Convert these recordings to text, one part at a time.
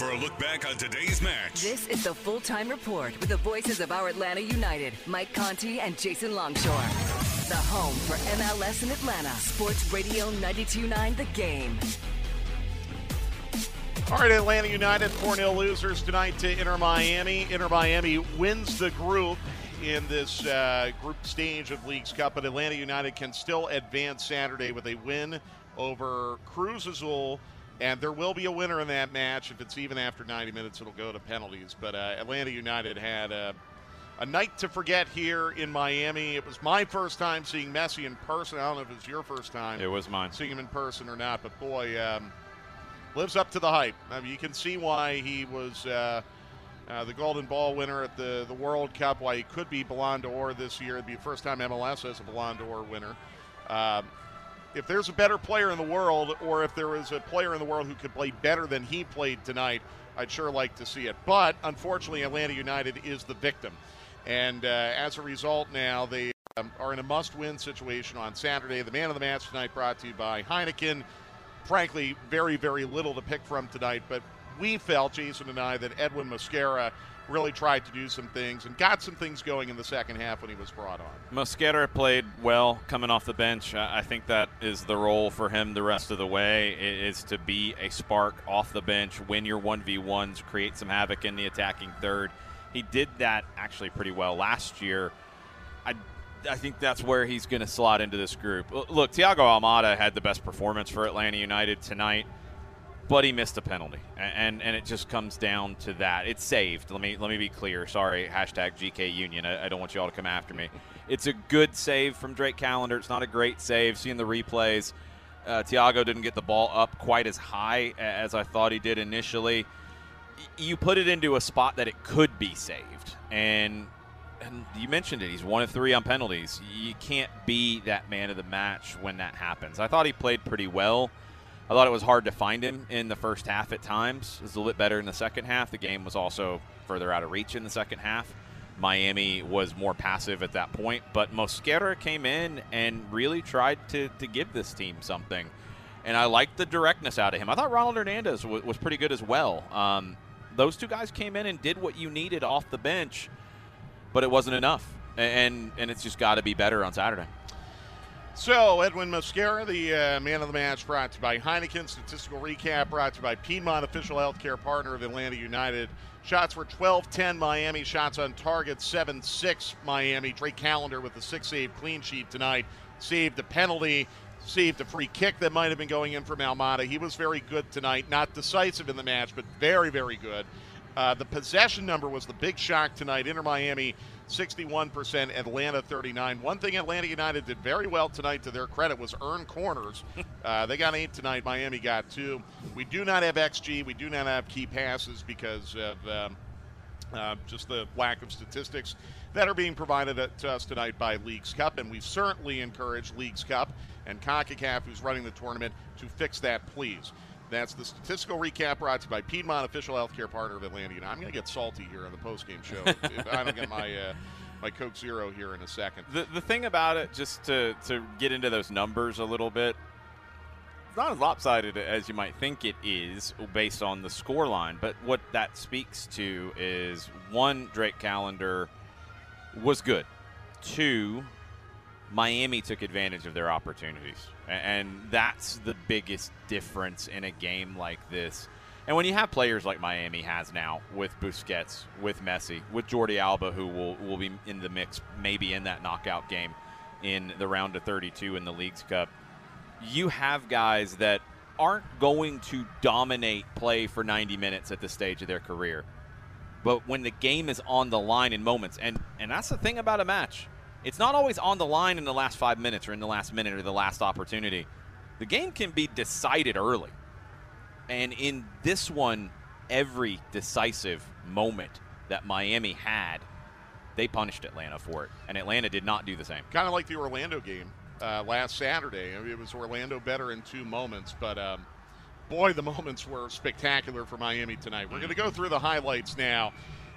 For a look back on today's match. This is the full time report with the voices of our Atlanta United, Mike Conti and Jason Longshore. The home for MLS in Atlanta, Sports Radio 929 The Game. All right, Atlanta United 4 0 losers tonight to Inter Miami. Inter Miami wins the group in this uh, group stage of Leagues Cup, but Atlanta United can still advance Saturday with a win over Cruz Azul. And there will be a winner in that match. If it's even after 90 minutes, it'll go to penalties. But uh, Atlanta United had a, a night to forget here in Miami. It was my first time seeing Messi in person. I don't know if it was your first time. It was mine. Seeing him in person or not, but boy, um, lives up to the hype. I mean, you can see why he was uh, uh, the Golden Ball winner at the, the World Cup, why he could be Ballon d'Or this year. It'd be the first time MLS has a Ballon d'Or winner. Um, if there's a better player in the world, or if there is a player in the world who could play better than he played tonight, I'd sure like to see it. But unfortunately, Atlanta United is the victim. And uh, as a result, now they um, are in a must win situation on Saturday. The man of the match tonight brought to you by Heineken frankly, very, very little to pick from tonight. But we felt, Jason and I, that Edwin Mosquera really tried to do some things and got some things going in the second half when he was brought on. Mosquera played well coming off the bench. I think that is the role for him the rest of the way is to be a spark off the bench, win your 1v1s, create some havoc in the attacking third. He did that actually pretty well last year. I I think that's where he's going to slot into this group. Look, Thiago Almada had the best performance for Atlanta United tonight, but he missed a penalty, and and it just comes down to that. It's saved. Let me let me be clear. Sorry, hashtag GK Union. I, I don't want you all to come after me. It's a good save from Drake Callender. It's not a great save. Seeing the replays, uh, Thiago didn't get the ball up quite as high as I thought he did initially. You put it into a spot that it could be saved, and and you mentioned it. He's one of three on penalties. You can't be that man of the match when that happens. I thought he played pretty well. I thought it was hard to find him in the first half at times. It was a little bit better in the second half. The game was also further out of reach in the second half. Miami was more passive at that point, but Mosquera came in and really tried to, to give this team something. And I liked the directness out of him. I thought Ronald Hernandez was, was pretty good as well. Um, those two guys came in and did what you needed off the bench but it wasn't enough. And and it's just got to be better on Saturday. So, Edwin Mosquera, the uh, man of the match, brought to you by Heineken. Statistical recap brought to you by Piedmont, official healthcare partner of Atlanta United. Shots were 12 10 Miami. Shots on target 7 6 Miami. Drake Callender with the six save clean sheet tonight. Saved a penalty, saved a free kick that might have been going in from Almada. He was very good tonight. Not decisive in the match, but very, very good. Uh, the possession number was the big shock tonight. Inter Miami 61%, Atlanta 39. One thing Atlanta United did very well tonight, to their credit, was earn corners. Uh, they got eight tonight. Miami got two. We do not have XG. We do not have key passes because of um, uh, just the lack of statistics that are being provided to us tonight by Leagues Cup, and we certainly encourage Leagues Cup and CONCACAF, who's running the tournament, to fix that, please. That's the statistical recap brought to you by Piedmont, official healthcare partner of Atlanta. I'm going to get salty here on the postgame show if I don't get my uh, my Coke Zero here in a second. The the thing about it, just to to get into those numbers a little bit, it's not as lopsided as you might think it is based on the score line. But what that speaks to is one, Drake Callender was good. Two, Miami took advantage of their opportunities. And that's the biggest difference in a game like this. And when you have players like Miami has now with Busquets, with Messi, with Jordi Alba, who will, will be in the mix maybe in that knockout game in the round of 32 in the Leagues Cup, you have guys that aren't going to dominate play for 90 minutes at this stage of their career. But when the game is on the line in moments, and, and that's the thing about a match, it's not always on the line in the last five minutes or in the last minute or the last opportunity. The game can be decided early. And in this one, every decisive moment that Miami had, they punished Atlanta for it. And Atlanta did not do the same. Kind of like the Orlando game uh, last Saturday. I mean, it was Orlando better in two moments, but um, boy, the moments were spectacular for Miami tonight. We're going to go through the highlights now.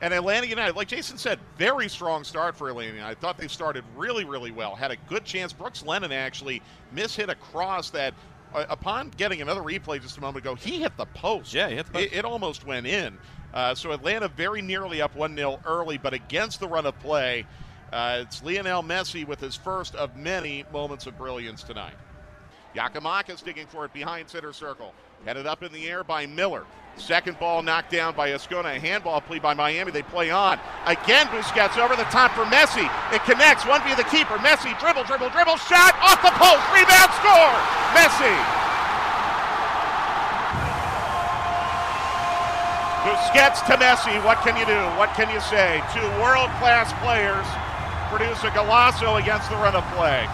And Atlanta United, like Jason said, very strong start for Atlanta. I thought they started really, really well. Had a good chance. Brooks Lennon actually mishit a cross that, uh, upon getting another replay just a moment ago, he hit the post. Yeah, he hit the post. It, it almost went in. Uh, so Atlanta very nearly up 1 0 early, but against the run of play. Uh, it's Lionel Messi with his first of many moments of brilliance tonight. Giakoumakis digging for it behind center circle. Headed up in the air by Miller. Second ball knocked down by Ascona. A handball plea by Miami. They play on. Again, Busquets over the top for Messi. It connects. One via the keeper. Messi dribble, dribble, dribble. Shot off the post. Rebound score. Messi. Busquets to Messi. What can you do? What can you say? Two world class players produce a golazo against the run of play.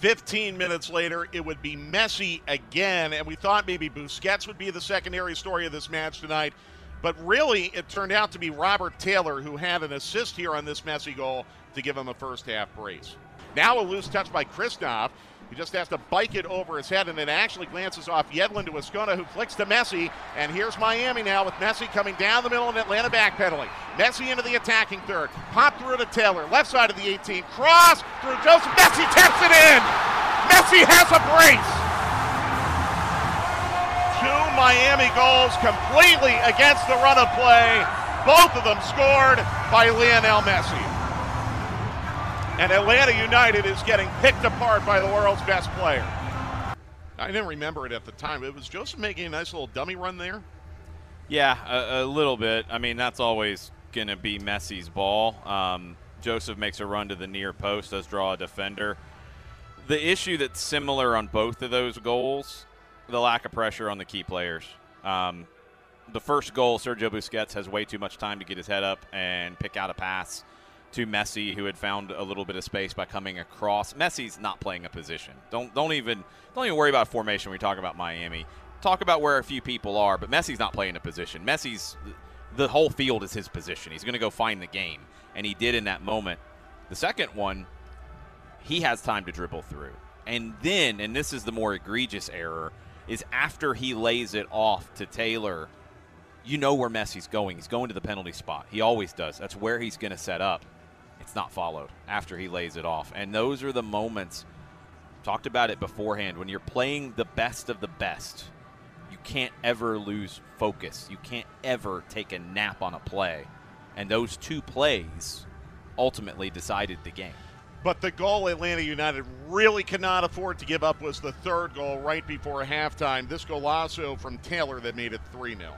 15 minutes later, it would be Messi again, and we thought maybe Busquets would be the secondary story of this match tonight. But really, it turned out to be Robert Taylor who had an assist here on this Messi goal to give him a first half brace. Now a loose touch by Kristoff. He just has to bike it over his head, and it actually glances off Yedlin to Ascona, who flicks to Messi. And here's Miami now with Messi coming down the middle and Atlanta backpedaling. Messi into the attacking third. Pop through to Taylor, left side of the 18. Cross through Joseph. Messi taps it in. Messi has a brace. Two Miami goals completely against the run of play. Both of them scored by Lionel Messi. And Atlanta United is getting picked apart by the world's best player. I didn't remember it at the time. It was Joseph making a nice little dummy run there. Yeah, a, a little bit. I mean, that's always going to be Messi's ball. Um, Joseph makes a run to the near post, does draw a defender. The issue that's similar on both of those goals, the lack of pressure on the key players. Um, the first goal, Sergio Busquets has way too much time to get his head up and pick out a pass to Messi, who had found a little bit of space by coming across. Messi's not playing a position. Don't don't even don't even worry about formation we talk about Miami. Talk about where a few people are, but Messi's not playing a position. Messi's the whole field is his position. He's going to go find the game, and he did in that moment. The second one, he has time to dribble through, and then, and this is the more egregious error, is after he lays it off to Taylor. You know where Messi's going. He's going to the penalty spot. He always does. That's where he's going to set up not followed after he lays it off. And those are the moments, talked about it beforehand, when you're playing the best of the best, you can't ever lose focus. You can't ever take a nap on a play. And those two plays ultimately decided the game. But the goal Atlanta United really cannot afford to give up was the third goal right before halftime. This golazo from Taylor that made it 3 0.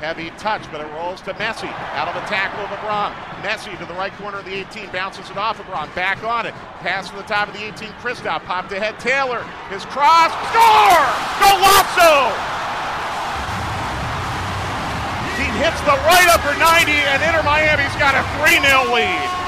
Heavy touch, but it rolls to Messi. Out of the tackle of LeBron. Messi to the right corner of the 18, bounces it off LeBron. Back on it. Pass to the top of the 18. Kristoff popped ahead. Taylor. His cross. Score! Golazo! He hits the right upper 90, and Inter Miami's got a 3 0 lead.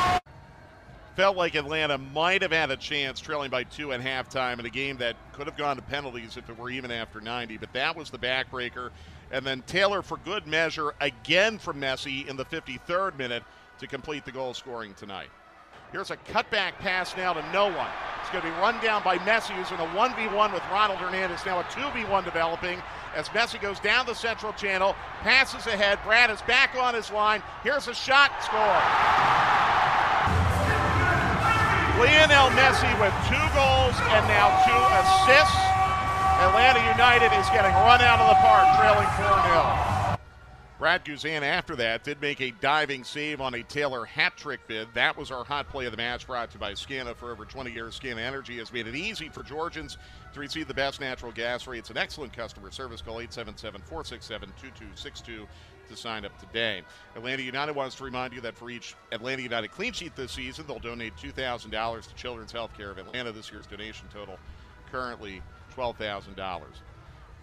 Felt like Atlanta might have had a chance trailing by two at halftime in a game that could have gone to penalties if it were even after 90, but that was the backbreaker. And then Taylor, for good measure, again from Messi in the 53rd minute to complete the goal scoring tonight. Here's a cutback pass now to no one. It's going to be run down by Messi, who's in a 1v1 with Ronald Hernandez. Now a 2v1 developing as Messi goes down the central channel, passes ahead. Brad is back on his line. Here's a shot, score. Messi with two goals and now two assists. Atlanta United is getting run out of the park, trailing 4 0. Brad Guzan, after that, did make a diving save on a Taylor hat trick bid. That was our hot play of the match, brought to you by Scana. For over 20 years, Scana Energy has made it easy for Georgians to receive the best natural gas rates and excellent customer service. Call 877 467 2262 to sign up today. Atlanta United wants to remind you that for each Atlanta United clean sheet this season, they'll donate $2,000 to Children's Healthcare of Atlanta. This year's donation total currently $12,000.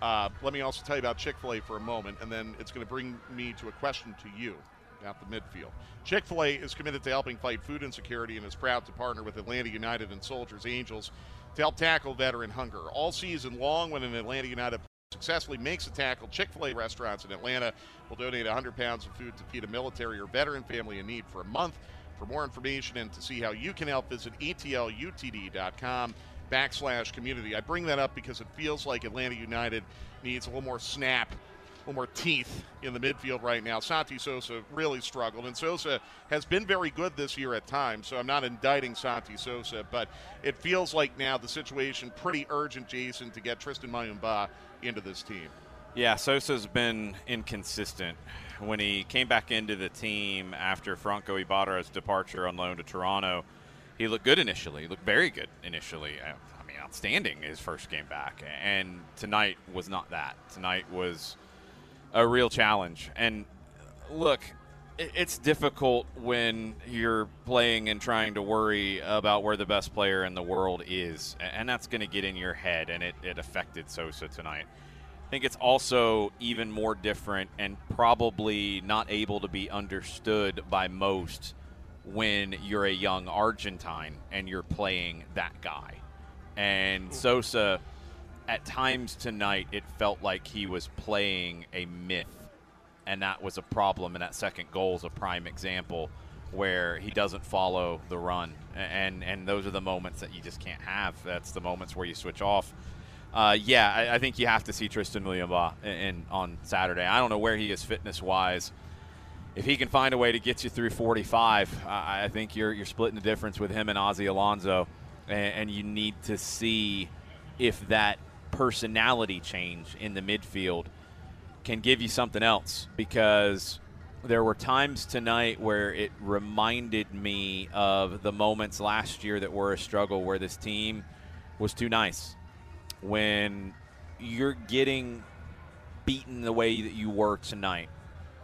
Uh, let me also tell you about Chick fil A for a moment, and then it's going to bring me to a question to you about the midfield. Chick fil A is committed to helping fight food insecurity and is proud to partner with Atlanta United and Soldiers Angels to help tackle veteran hunger. All season long, when an Atlanta United successfully makes a tackle, Chick fil A restaurants in Atlanta will donate 100 pounds of food to feed a military or veteran family in need for a month. For more information and to see how you can help, visit atlutd.com backslash community. I bring that up because it feels like Atlanta United needs a little more snap, a little more teeth in the midfield right now. Santi Sosa really struggled, and Sosa has been very good this year at times, so I'm not indicting Santi Sosa, but it feels like now the situation pretty urgent, Jason, to get Tristan Muyumba into this team. Yeah, Sosa's been inconsistent. When he came back into the team after Franco Ibarra's departure on loan to Toronto, he looked good initially. He looked very good initially. I mean, outstanding his first game back. And tonight was not that. Tonight was a real challenge. And look, it's difficult when you're playing and trying to worry about where the best player in the world is. And that's going to get in your head, and it, it affected Sosa tonight. I think it's also even more different and probably not able to be understood by most when you're a young Argentine and you're playing that guy. And hmm. Sosa, at times tonight, it felt like he was playing a myth. And that was a problem. And that second goal is a prime example where he doesn't follow the run. And, and those are the moments that you just can't have. That's the moments where you switch off. Uh, yeah, I, I, think you have to see Tristan Muyumba in, in, on Saturday. I don't know where he is fitness wise if he can find a way to get you through 45, I think you're you're splitting the difference with him and Ozzy Alonso, and, and you need to see if that personality change in the midfield can give you something else because there were times tonight where it reminded me of the moments last year that were a struggle where this team was too nice. When you're getting beaten the way that you were tonight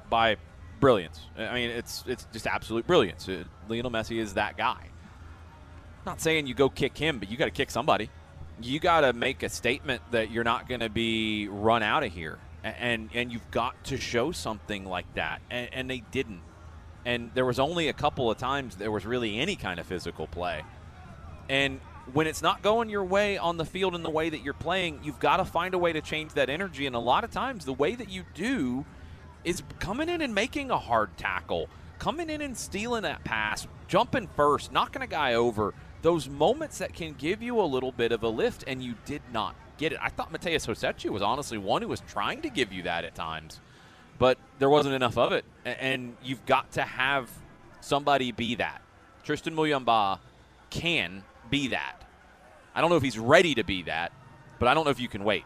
by brilliance. I mean, it's it's just absolute brilliance. Uh, Lionel Messi is that guy. Not saying you go kick him, but you got to kick somebody. You got to make a statement that you're not going to be run out of here, and and you've got to show something like that, and, and they didn't. And there was only a couple of times there was really any kind of physical play, and when it's not going your way on the field in the way that you're playing, you've got to find a way to change that energy. And a lot of times, the way that you do is coming in and making a hard tackle, coming in and stealing that pass, jumping first, knocking a guy over. Those moments that can give you a little bit of a lift, and you did not get it. I thought Matheus Rossetto was honestly one who was trying to give you that at times, but there wasn't enough of it. And you've got to have somebody be that. Tristan Muyumba can be that. I don't know if he's ready to be that, but I don't know if you can wait.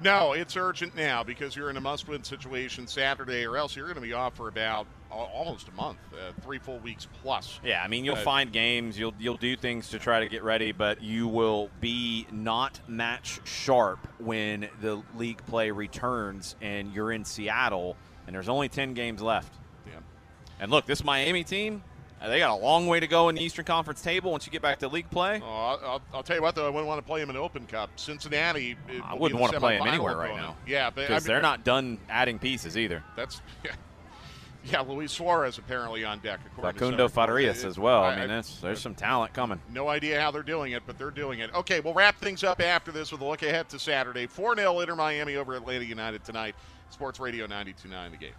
No, it's urgent now because you're in a must-win situation Saturday, or else you're going to be off for about almost a month, uh, three full weeks plus. Yeah, I mean you'll uh, find games, you'll you'll do things to try to get ready, but you will be not match sharp when the league play returns and you're in Seattle and there's only ten games left. Yeah. And look, this Miami team, uh, they got a long way to go in the Eastern Conference table once you get back to league play. Oh, I'll, I'll tell you what, though, I wouldn't want to play them in Open Cup. Cincinnati. I wouldn't want to play them anywhere right now. Yeah, because I mean, they're not done adding pieces either. That's yeah. Yeah, Luis Suarez apparently on deck. Facundo Farias as well. I, I mean, there's some talent coming. No idea how they're doing it, but they're doing it. Okay, we'll wrap things up after this with a look ahead to Saturday. 4 0 Inter Miami over Atlanta United tonight. Sports Radio 92.9 the game.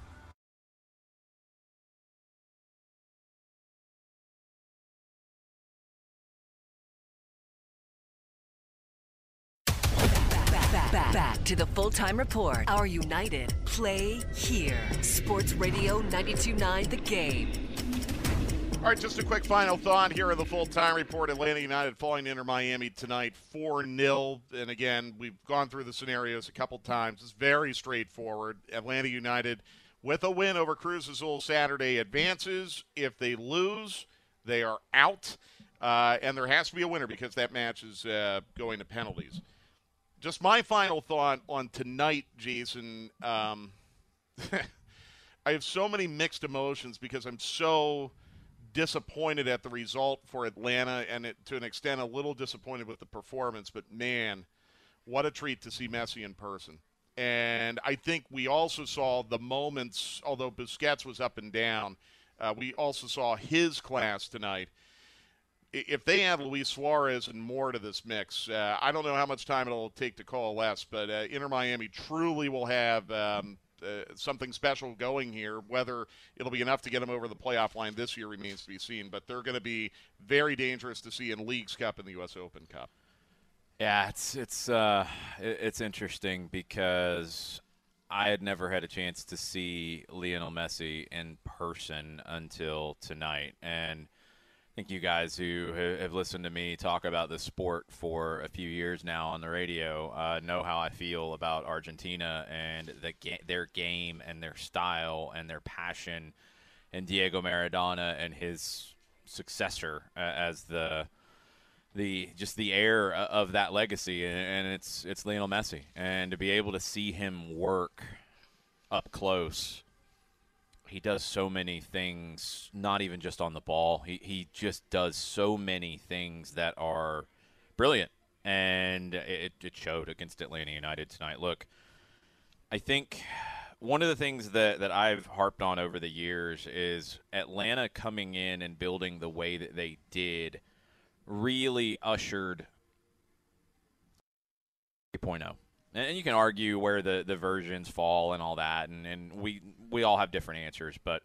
Back, back to the full time report. Our United play here. Sports Radio 929 The Game. All right, just a quick final thought here of the full time report. Atlanta United falling into Miami tonight 4 0. And again, we've gone through the scenarios a couple times. It's very straightforward. Atlanta United with a win over Cruz Azul Saturday advances. If they lose, they are out. Uh, and there has to be a winner because that match is uh, going to penalties. Just my final thought on tonight, Jason. Um, I have so many mixed emotions because I'm so disappointed at the result for Atlanta and it, to an extent a little disappointed with the performance. But man, what a treat to see Messi in person. And I think we also saw the moments, although Busquets was up and down, uh, we also saw his class tonight. If they add Luis Suarez and more to this mix, uh, I don't know how much time it'll take to coalesce, but uh, Inter Miami truly will have um, uh, something special going here. Whether it'll be enough to get them over the playoff line this year remains to be seen, but they're going to be very dangerous to see in Leagues Cup and the U.S. Open Cup. Yeah, it's it's uh, it's interesting because I had never had a chance to see Lionel Messi in person until tonight, and think you guys who have listened to me talk about the sport for a few years now on the radio uh, know how I feel about Argentina and the ga- their game and their style and their passion, and Diego Maradona and his successor uh, as the the just the heir of that legacy, and it's it's Lionel Messi, and to be able to see him work up close, he does so many things. Not even just on the ball, he he just does so many things that are brilliant, and it, it showed against Atlanta United tonight. Look, I think one of the things that, that I've harped on over the years is Atlanta coming in and building the way that they did – really ushered 3.0. And you can argue where the, the versions fall and all that, and, and we we all have different answers, but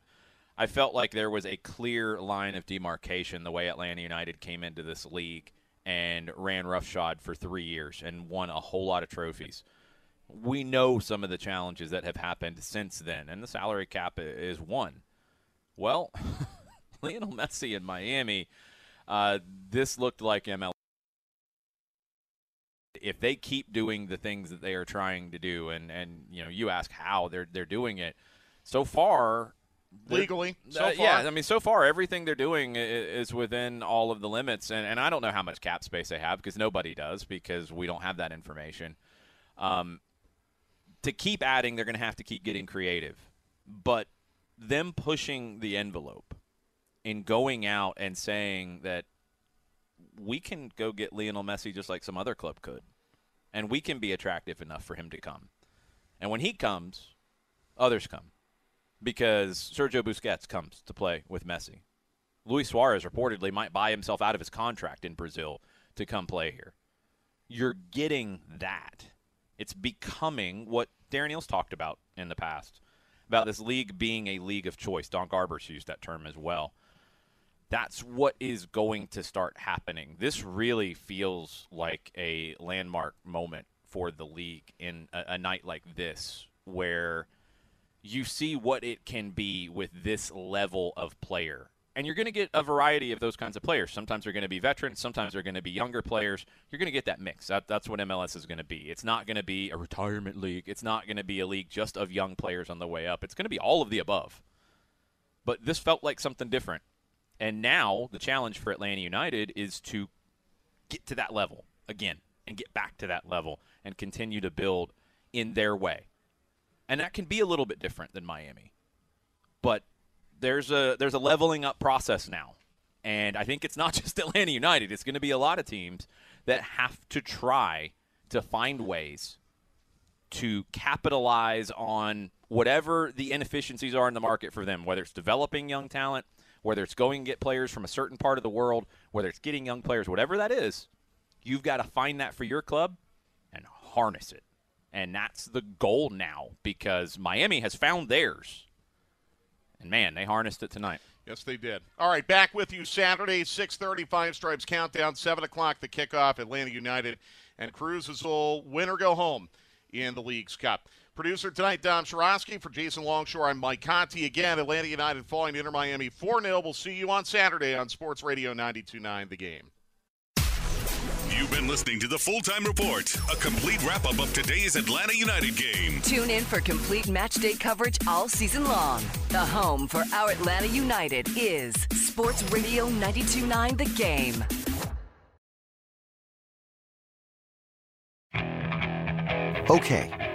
I felt like there was a clear line of demarcation the way Atlanta United came into this league and ran roughshod for three years and won a whole lot of trophies. We know some of the challenges that have happened since then, and the salary cap is one. Well, Lionel Messi in Miami – uh, this looked like ML. If they keep doing the things that they are trying to do, and, and you know, you ask how they're they're doing it. So far, legally. So uh, yeah, I mean, so far everything they're doing is within all of the limits, and, and I don't know how much cap space they have because nobody does because we don't have that information. Um, to keep adding, they're going to have to keep getting creative, but them pushing the envelope in going out and saying that we can go get Lionel Messi just like some other club could, and we can be attractive enough for him to come. And when he comes, others come because Sergio Busquets comes to play with Messi. Luis Suarez reportedly might buy himself out of his contract in Brazil to come play here. You're getting that. It's becoming what Darren talked about in the past about this league being a league of choice. Don Garber's used that term as well that's what is going to start happening. This really feels like a landmark moment for the league in a, a, night like this, where you see what it can be with this level of player. And you're going to get a variety of those kinds of players. Sometimes they're going to be veterans, sometimes they're going to be younger players. You're going to get that mix. That, that's what MLS is going to be. It's not going to be a retirement league, it's not going to be a league just of young players on the way up. It's going to be all of the above. But this felt like something different and now the challenge for Atlanta United is to get to that level again and get back to that level and continue to build in their way. And that can be a little bit different than Miami. But there's a there's a leveling up process now. And I think it's not just Atlanta United, it's going to be a lot of teams that have to try to find ways to capitalize on whatever the inefficiencies are in the market for them, whether it's developing young talent, whether it's going to get players from a certain part of the world, whether it's getting young players, whatever that is, you've got to find that for your club and harness it. And that's the goal now because Miami has found theirs. And man, they harnessed it tonight. Yes, they did. All right, back with you Saturday, 6:35 Stripes countdown, 7 o'clock the kickoff. Atlanta United and Cruz Azul win or go home in the Leagues Cup. Producer tonight, Dom Shirosky. For Jason Longshore, I'm Mike Conti. Again, Atlanta United falling to Inter Miami 4 0. We'll see you on Saturday on Sports Radio 92.9 The Game. You've been listening to the Full Time Report, a complete wrap up of today's Atlanta United game. Tune in for complete match day coverage all season long. The home for our Atlanta United is Sports Radio 929 The Game. Okay,